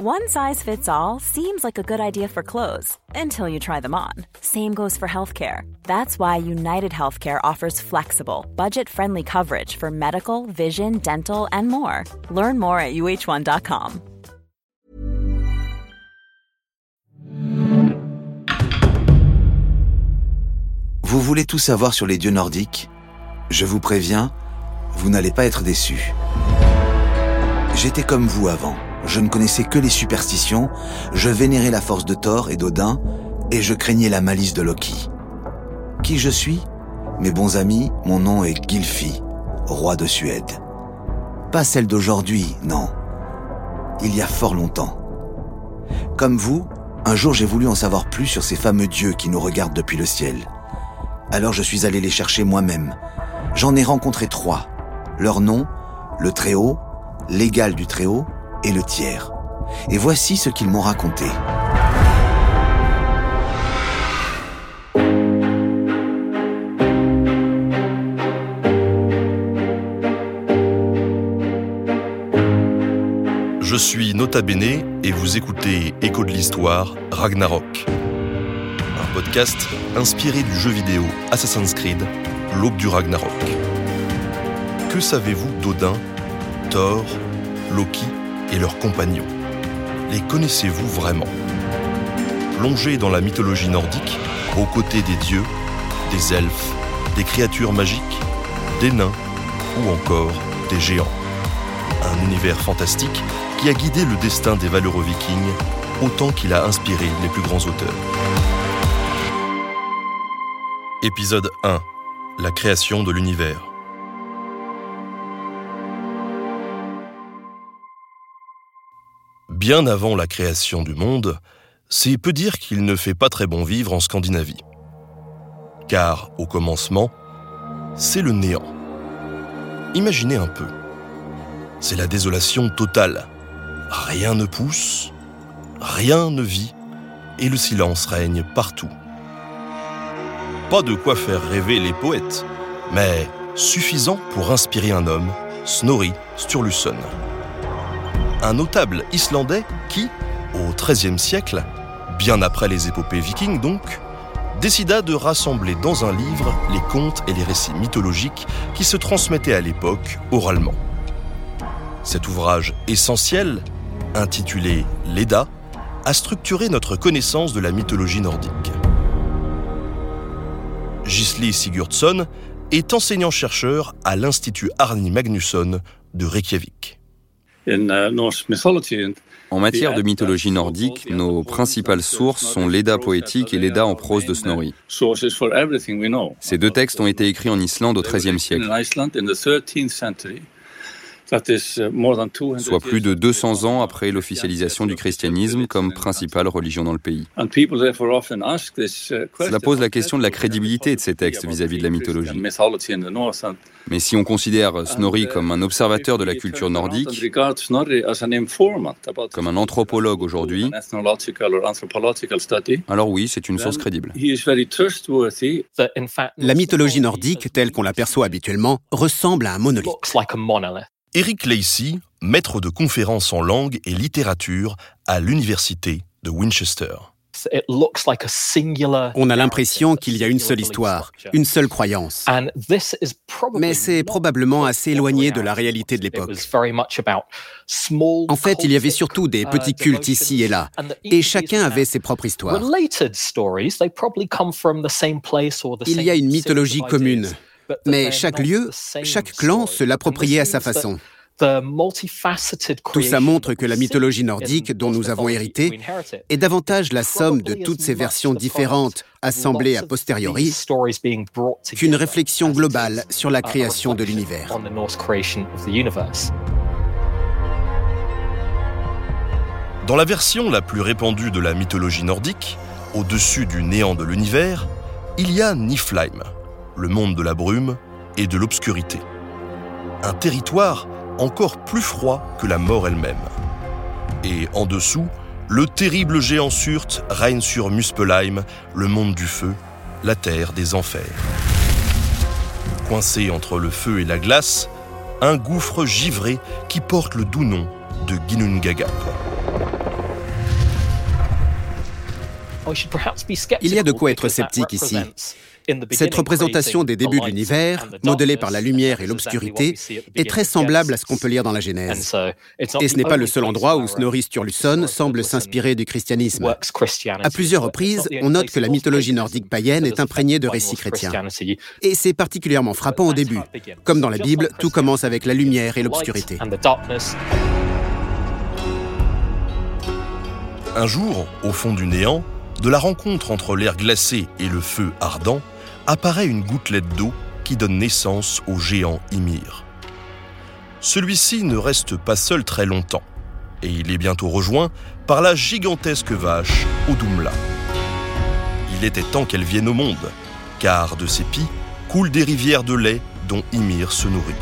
One size fits all seems like a good idea for clothes until you try them on. Same goes for healthcare. That's why United Healthcare offers flexible, budget friendly coverage for medical, vision, dental, and more. Learn more at uh1.com. Vous voulez tout savoir sur les dieux nordiques Je vous préviens, vous n'allez pas être déçus. J'étais comme vous avant. Je ne connaissais que les superstitions, je vénérais la force de Thor et d'Odin, et je craignais la malice de Loki. Qui je suis? Mes bons amis, mon nom est Gilfi, roi de Suède. Pas celle d'aujourd'hui, non. Il y a fort longtemps. Comme vous, un jour j'ai voulu en savoir plus sur ces fameux dieux qui nous regardent depuis le ciel. Alors je suis allé les chercher moi-même. J'en ai rencontré trois. Leur nom, le Très-Haut, l'égal du Très-Haut et le tiers. Et voici ce qu'ils m'ont raconté. Je suis Nota Bene et vous écoutez Écho de l'Histoire, Ragnarok. Un podcast inspiré du jeu vidéo Assassin's Creed, l'aube du Ragnarok. Que savez-vous d'Odin, Thor, Loki et leurs compagnons Les connaissez-vous vraiment? Plongez dans la mythologie nordique, aux côtés des dieux, des elfes, des créatures magiques, des nains ou encore des géants. Un univers fantastique qui a guidé le destin des valeureux vikings autant qu'il a inspiré les plus grands auteurs. Épisode 1 La création de l'univers. Bien avant la création du monde, c'est peu dire qu'il ne fait pas très bon vivre en Scandinavie. Car, au commencement, c'est le néant. Imaginez un peu. C'est la désolation totale. Rien ne pousse, rien ne vit, et le silence règne partout. Pas de quoi faire rêver les poètes, mais suffisant pour inspirer un homme, Snorri Sturluson un notable islandais qui, au XIIIe siècle, bien après les épopées vikings donc, décida de rassembler dans un livre les contes et les récits mythologiques qui se transmettaient à l'époque oralement. Cet ouvrage essentiel, intitulé L'Eda, a structuré notre connaissance de la mythologie nordique. Gisli Sigurdsson est enseignant-chercheur à l'Institut Arni Magnusson de Reykjavik. Uh, en matière de mythologie nordique, nos principales sources sont l'Eda poétique et l'Eda en prose de Snorri. Ces deux textes ont été écrits en Islande au XIIIe siècle soit plus de 200 ans après l'officialisation du christianisme comme principale religion dans le pays. Cela pose la question de la crédibilité de ces textes vis-à-vis de la mythologie. Mais si on considère Snorri comme un observateur de la culture nordique, comme un anthropologue aujourd'hui, alors oui, c'est une source crédible. La mythologie nordique, telle qu'on l'aperçoit habituellement, ressemble à un monolithe. Eric Lacey, maître de conférences en langue et littérature à l'université de Winchester. On a l'impression qu'il y a une seule histoire, une seule croyance. Mais c'est probablement assez éloigné de la réalité de l'époque. En fait, il y avait surtout des petits cultes ici et là, et chacun avait ses propres histoires. Il y a une mythologie commune, mais chaque lieu, chaque clan se l'appropriait à sa façon. Tout ça montre que la mythologie nordique dont nous avons hérité est davantage la somme de toutes ces versions différentes assemblées a posteriori qu'une réflexion globale sur la création de l'univers. Dans la version la plus répandue de la mythologie nordique, au-dessus du néant de l'univers, il y a Niflheim, le monde de la brume et de l'obscurité. Un territoire encore plus froid que la mort elle-même. Et en dessous, le terrible géant Surt règne sur Muspelheim, le monde du feu, la terre des enfers. Coincé entre le feu et la glace, un gouffre givré qui porte le doux nom de Ginnungagap. Il y a de quoi être sceptique ici. Cette représentation des débuts de l'univers, modelée par la lumière et l'obscurité, est très semblable à ce qu'on peut lire dans la Genèse. Et ce n'est pas le seul endroit où Snorri Sturluson semble s'inspirer du christianisme. À plusieurs reprises, on note que la mythologie nordique païenne est imprégnée de récits chrétiens. Et c'est particulièrement frappant au début. Comme dans la Bible, tout commence avec la lumière et l'obscurité. Un jour, au fond du néant, de la rencontre entre l'air glacé et le feu ardent, apparaît une gouttelette d'eau qui donne naissance au géant Ymir. Celui-ci ne reste pas seul très longtemps, et il est bientôt rejoint par la gigantesque vache Odumla. Il était temps qu'elle vienne au monde, car de ses pies coulent des rivières de lait dont Ymir se nourrit.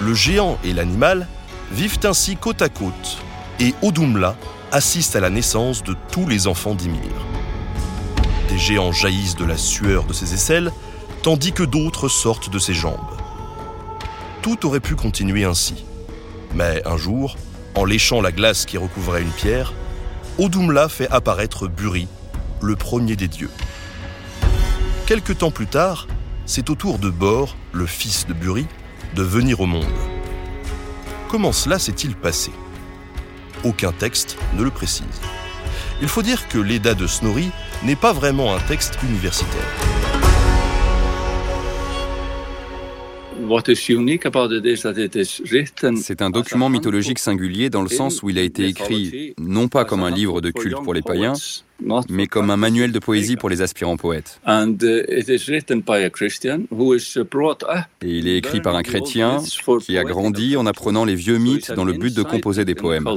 Le géant et l'animal vivent ainsi côte à côte, et Odumla assiste à la naissance de tous les enfants d'Ymir. Des géants jaillissent de la sueur de ses aisselles, tandis que d'autres sortent de ses jambes. Tout aurait pu continuer ainsi. Mais un jour, en léchant la glace qui recouvrait une pierre, Odumla fait apparaître Buri, le premier des dieux. Quelque temps plus tard, c'est au tour de Bor, le fils de Buri, de venir au monde. Comment cela s'est-il passé? Aucun texte ne le précise. Il faut dire que l'Eda de Snorri n'est pas vraiment un texte universitaire. C'est un document mythologique singulier dans le sens où il a été écrit non pas comme un livre de culte pour les païens, mais comme un manuel de poésie pour les aspirants poètes. Et il est écrit par un chrétien qui a grandi en apprenant les vieux mythes dans le but de composer des poèmes.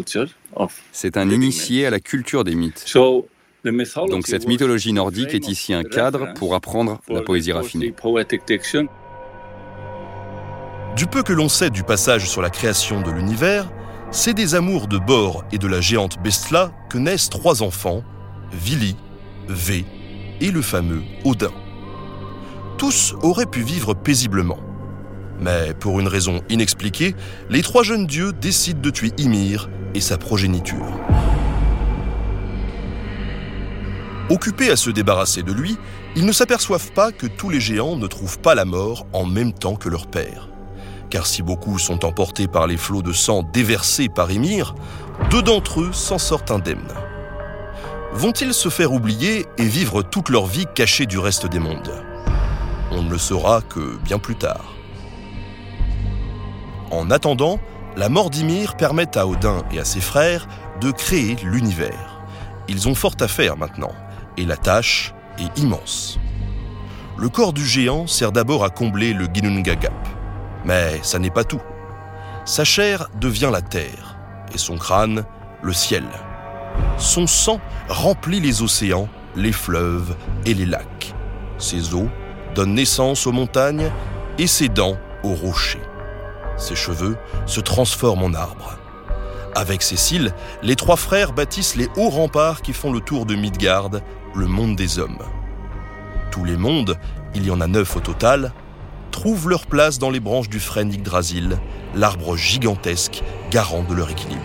C'est un initié à la culture des mythes. Donc cette mythologie nordique est ici un cadre pour apprendre la poésie raffinée. Du peu que l'on sait du passage sur la création de l'univers, c'est des amours de Bor et de la géante Bestla que naissent trois enfants, Vili, Vé et le fameux Odin. Tous auraient pu vivre paisiblement. Mais pour une raison inexpliquée, les trois jeunes dieux décident de tuer Ymir et sa progéniture. Occupés à se débarrasser de lui, ils ne s'aperçoivent pas que tous les géants ne trouvent pas la mort en même temps que leur père. Car si beaucoup sont emportés par les flots de sang déversés par Ymir, deux d'entre eux s'en sortent indemnes. Vont-ils se faire oublier et vivre toute leur vie cachés du reste des mondes? On ne le saura que bien plus tard. En attendant, la mort d'Ymir permet à Odin et à ses frères de créer l'univers. Ils ont fort à faire maintenant et la tâche est immense. Le corps du géant sert d'abord à combler le Ginnungagap. Mais ça n'est pas tout. Sa chair devient la terre et son crâne le ciel. Son sang remplit les océans, les fleuves et les lacs. Ses eaux donnent naissance aux montagnes et ses dents aux rochers. Ses cheveux se transforment en arbres. Avec Cécile, les trois frères bâtissent les hauts remparts qui font le tour de Midgard, le monde des hommes. Tous les mondes, il y en a neuf au total, trouvent leur place dans les branches du frêne Yggdrasil, l'arbre gigantesque garant de leur équilibre.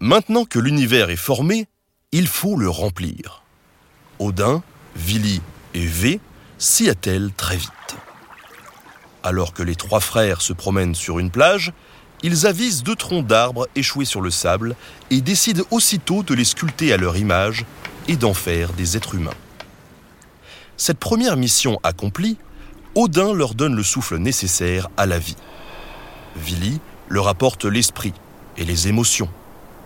Maintenant que l'univers est formé, il faut le remplir. Odin, Vili et V s'y attellent très vite. Alors que les trois frères se promènent sur une plage, ils avisent deux troncs d'arbres échoués sur le sable et décident aussitôt de les sculpter à leur image et d'en faire des êtres humains. Cette première mission accomplie, Odin leur donne le souffle nécessaire à la vie. Vili leur apporte l'esprit et les émotions,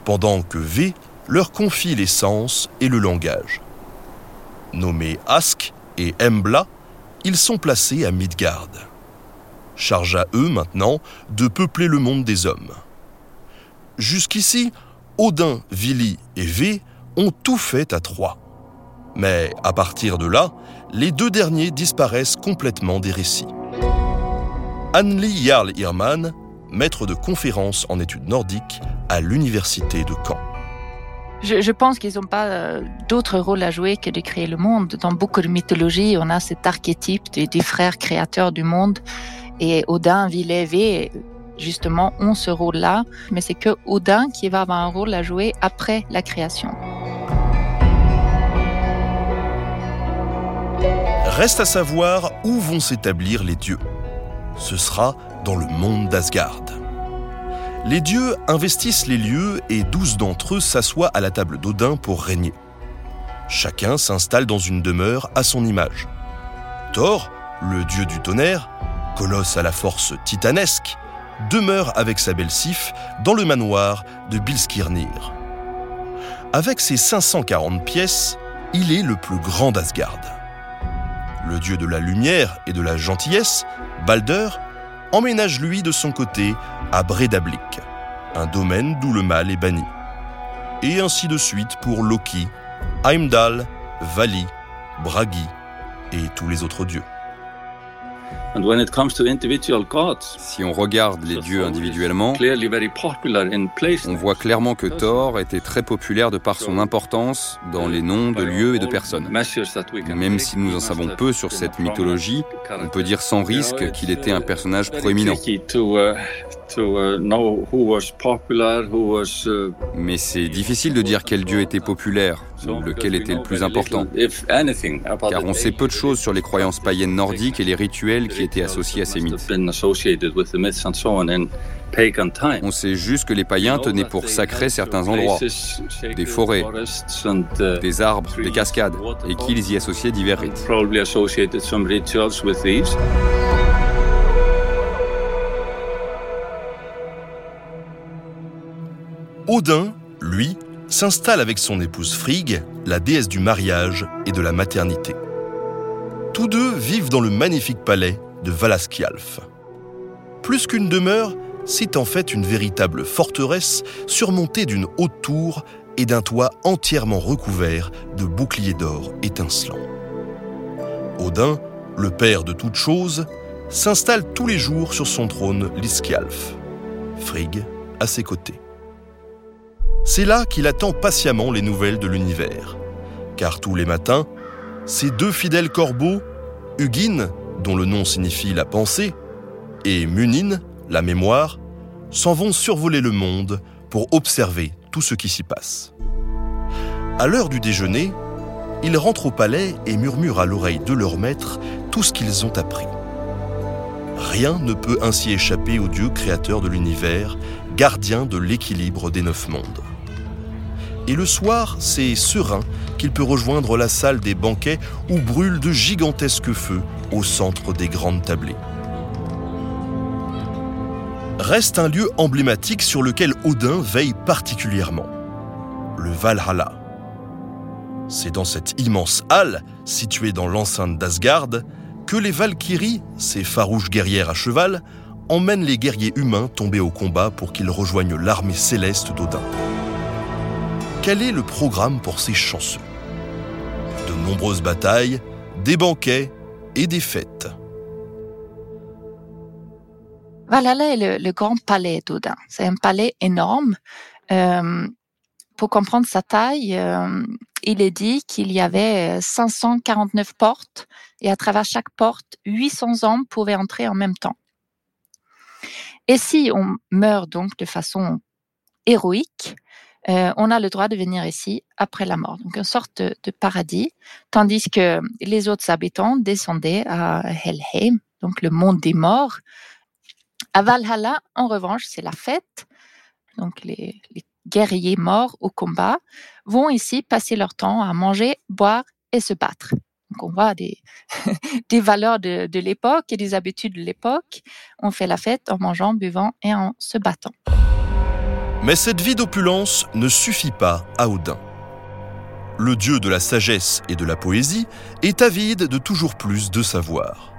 pendant que V leur confie les sens et le langage. Nommés Ask et Embla, ils sont placés à Midgard charge à eux maintenant de peupler le monde des hommes. Jusqu'ici, Odin, Vili et V ont tout fait à trois. Mais à partir de là, les deux derniers disparaissent complètement des récits. Anneli Jarl Irman, maître de conférences en études nordiques à l'université de Caen. Je, pense qu'ils n'ont pas euh, d'autre rôle à jouer que de créer le monde. Dans beaucoup de mythologies, on a cet archétype des frères créateurs du monde Et Odin, Villet justement, ont ce rôle-là, mais c'est que Odin qui va avoir un rôle à jouer après la création. Reste à savoir où vont s'établir les dieux. Ce sera dans le monde d'Asgard. Les dieux investissent les lieux et douze d'entre eux s'assoient à la table d'Odin pour régner. Chacun s'installe dans une demeure à son image. Thor, le dieu du tonnerre, colosse à la force titanesque, demeure avec sa belle Sif dans le manoir de Bilskirnir. Avec ses 540 pièces, il est le plus grand d'Asgard. Le dieu de la lumière et de la gentillesse, Balder, emménage lui de son côté à Bredablik, un domaine d'où le mal est banni. Et ainsi de suite pour Loki, Heimdall, Vali, Bragi et tous les autres dieux. Si on regarde les dieux individuellement, on voit clairement que Thor était très populaire de par son importance dans les noms de lieux et de personnes. Même si nous en savons peu sur cette mythologie, on peut dire sans risque qu'il était un personnage proéminent. Mais c'est difficile de dire quel dieu était populaire lequel était le plus important. Car on sait peu de choses sur les croyances païennes nordiques et les rituels qui étaient associés à ces mythes. On sait juste que les païens tenaient pour sacrés certains endroits, des forêts, des arbres, des cascades, et qu'ils y associaient divers rites. Odin, lui, s'installe avec son épouse Frigg, la déesse du mariage et de la maternité. Tous deux vivent dans le magnifique palais de Valaskjalf. Plus qu'une demeure, c'est en fait une véritable forteresse surmontée d'une haute tour et d'un toit entièrement recouvert de boucliers d'or étincelants. Odin, le père de toutes choses, s'installe tous les jours sur son trône Liskjalf. Frigg à ses côtés. C'est là qu'il attend patiemment les nouvelles de l'univers. Car tous les matins, ses deux fidèles corbeaux, Hugin, dont le nom signifie la pensée, et Munin, la mémoire, s'en vont survoler le monde pour observer tout ce qui s'y passe. À l'heure du déjeuner, ils rentrent au palais et murmurent à l'oreille de leur maître tout ce qu'ils ont appris. Rien ne peut ainsi échapper au Dieu créateur de l'univers, gardien de l'équilibre des neuf mondes. Et le soir, c'est serein qu'il peut rejoindre la salle des banquets où brûlent de gigantesques feux au centre des grandes tablées. Reste un lieu emblématique sur lequel Odin veille particulièrement, le Valhalla. C'est dans cette immense halle, située dans l'enceinte d'Asgard, que les Valkyries, ces farouches guerrières à cheval, emmènent les guerriers humains tombés au combat pour qu'ils rejoignent l'armée céleste d'Odin. Quel est le programme pour ces chanceux? De nombreuses batailles, des banquets et des fêtes. Valhalla est le, grand palais d'Odin. C'est un palais énorme. Euh, pour comprendre sa taille, euh, il est dit qu'il y avait 549 portes et à travers chaque porte, 800 hommes pouvaient entrer en même temps. Et si on meurt donc de façon héroïque, euh, on a le droit de venir ici après la mort, donc une sorte de, paradis, tandis que les autres habitants descendaient à Helheim, donc le monde des morts. À Valhalla, en revanche, c'est la fête, donc les, guerriers morts au combat vont ici passer leur temps à manger, boire et se battre. Donc on voit des, valeurs de l'époque et des habitudes de l'époque. On fait la fête en mangeant, buvant et en se battant. Mais cette vie d'opulence ne suffit pas à Odin. Le dieu de la sagesse et de la poésie est avide de toujours plus de savoir.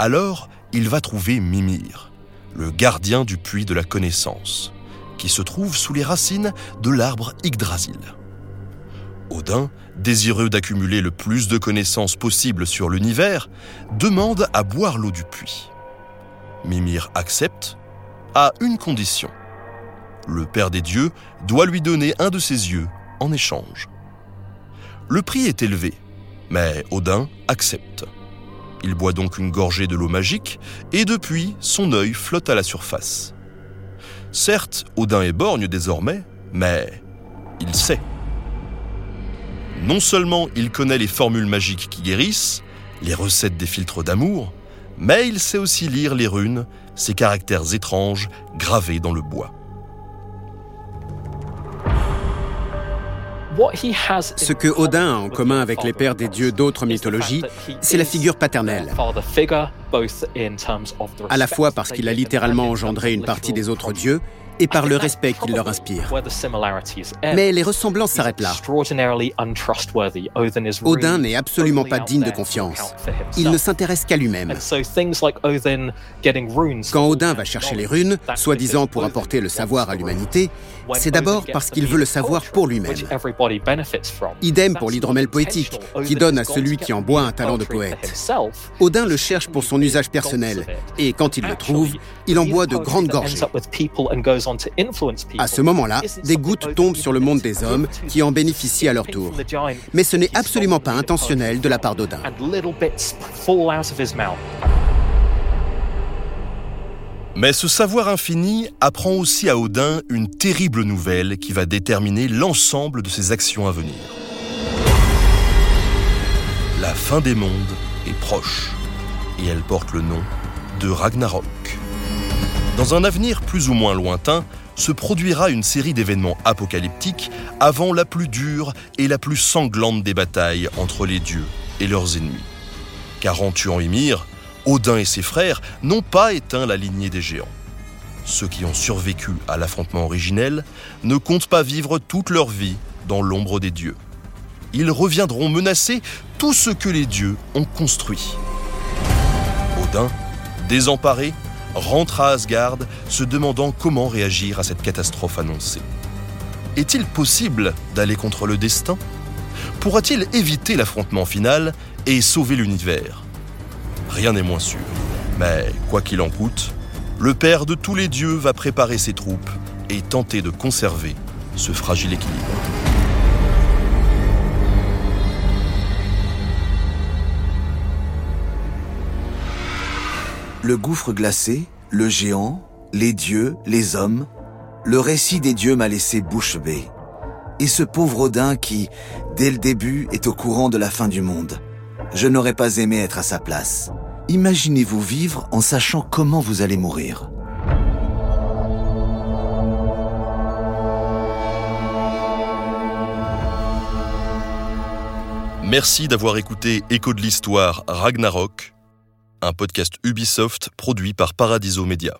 Alors, il va trouver Mimir, le gardien du puits de la connaissance, qui se trouve sous les racines de l'arbre Yggdrasil. Odin, désireux d'accumuler le plus de connaissances possible sur l'univers, demande à boire l'eau du puits. Mimir accepte, à une condition le Père des dieux, doit lui donner un de ses yeux en échange. Le prix est élevé, mais Odin accepte. Il boit donc une gorgée de l'eau magique, et depuis, son œil flotte à la surface. Certes, Odin est borgne désormais, mais il sait. Non seulement il connaît les formules magiques qui guérissent, les recettes des filtres d'amour, mais il sait aussi lire les runes, ces caractères étranges gravés dans le bois. Ce que Odin a en commun avec les pères des dieux d'autres mythologies, c'est la figure paternelle. À la fois parce qu'il a littéralement engendré une partie des autres dieux, et par le respect qu'il leur inspire. Mais les ressemblances s'arrêtent là. Odin n'est absolument pas digne de confiance. Il ne s'intéresse qu'à lui-même. Quand Odin va chercher les runes, soi-disant pour apporter le savoir à l'humanité, c'est d'abord parce qu'il veut le savoir pour lui-même. Idem pour l'hydromel poétique, qui donne à celui qui en boit un talent de poète. Odin le cherche pour son usage personnel, et quand il le trouve, il en boit de grandes gorgées. À ce moment-là, des gouttes tombent sur le monde des hommes qui en bénéficient à leur tour. Mais ce n'est absolument pas intentionnel de la part d'Odin. Mais ce savoir infini apprend aussi à Odin une terrible nouvelle qui va déterminer l'ensemble de ses actions à venir. La fin des mondes est proche et elle porte le nom de Ragnarok. Dans un avenir plus ou moins lointain, se produira une série d'événements apocalyptiques avant la plus dure et la plus sanglante des batailles entre les dieux et leurs ennemis. Car en tuant Ymir, Odin et ses frères n'ont pas éteint la lignée des géants. Ceux qui ont survécu à l'affrontement originel ne comptent pas vivre toute leur vie dans l'ombre des dieux. Ils reviendront menacer tout ce que les dieux ont construit. Odin, désemparé, rentre à Asgard se demandant comment réagir à cette catastrophe annoncée. Est-il possible d'aller contre le destin? Pourra-t-il éviter l'affrontement final et sauver l'univers? Rien n'est moins sûr. Mais quoi qu'il en coûte, le Père de tous les dieux va préparer ses troupes et tenter de conserver ce fragile équilibre. Le gouffre glacé, le géant, les dieux, les hommes, le récit des dieux m'a laissé bouche bée. Et ce pauvre Odin qui, dès le début, est au courant de la fin du monde. Je n'aurais pas aimé être à sa place. Imaginez-vous vivre en sachant comment vous allez mourir. Merci d'avoir écouté Écho de l'Histoire Ragnarok un podcast Ubisoft produit par Paradiso Media.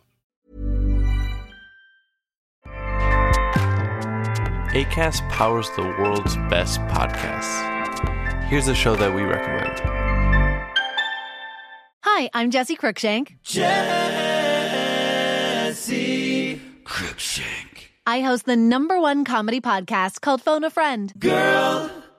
ACAST powers the world's best podcasts. Here's a show that we recommend. Hi, I'm Jesse Cruikshank. Jesse Cruikshank. I host the number one comedy podcast called Phone a Friend. Girl.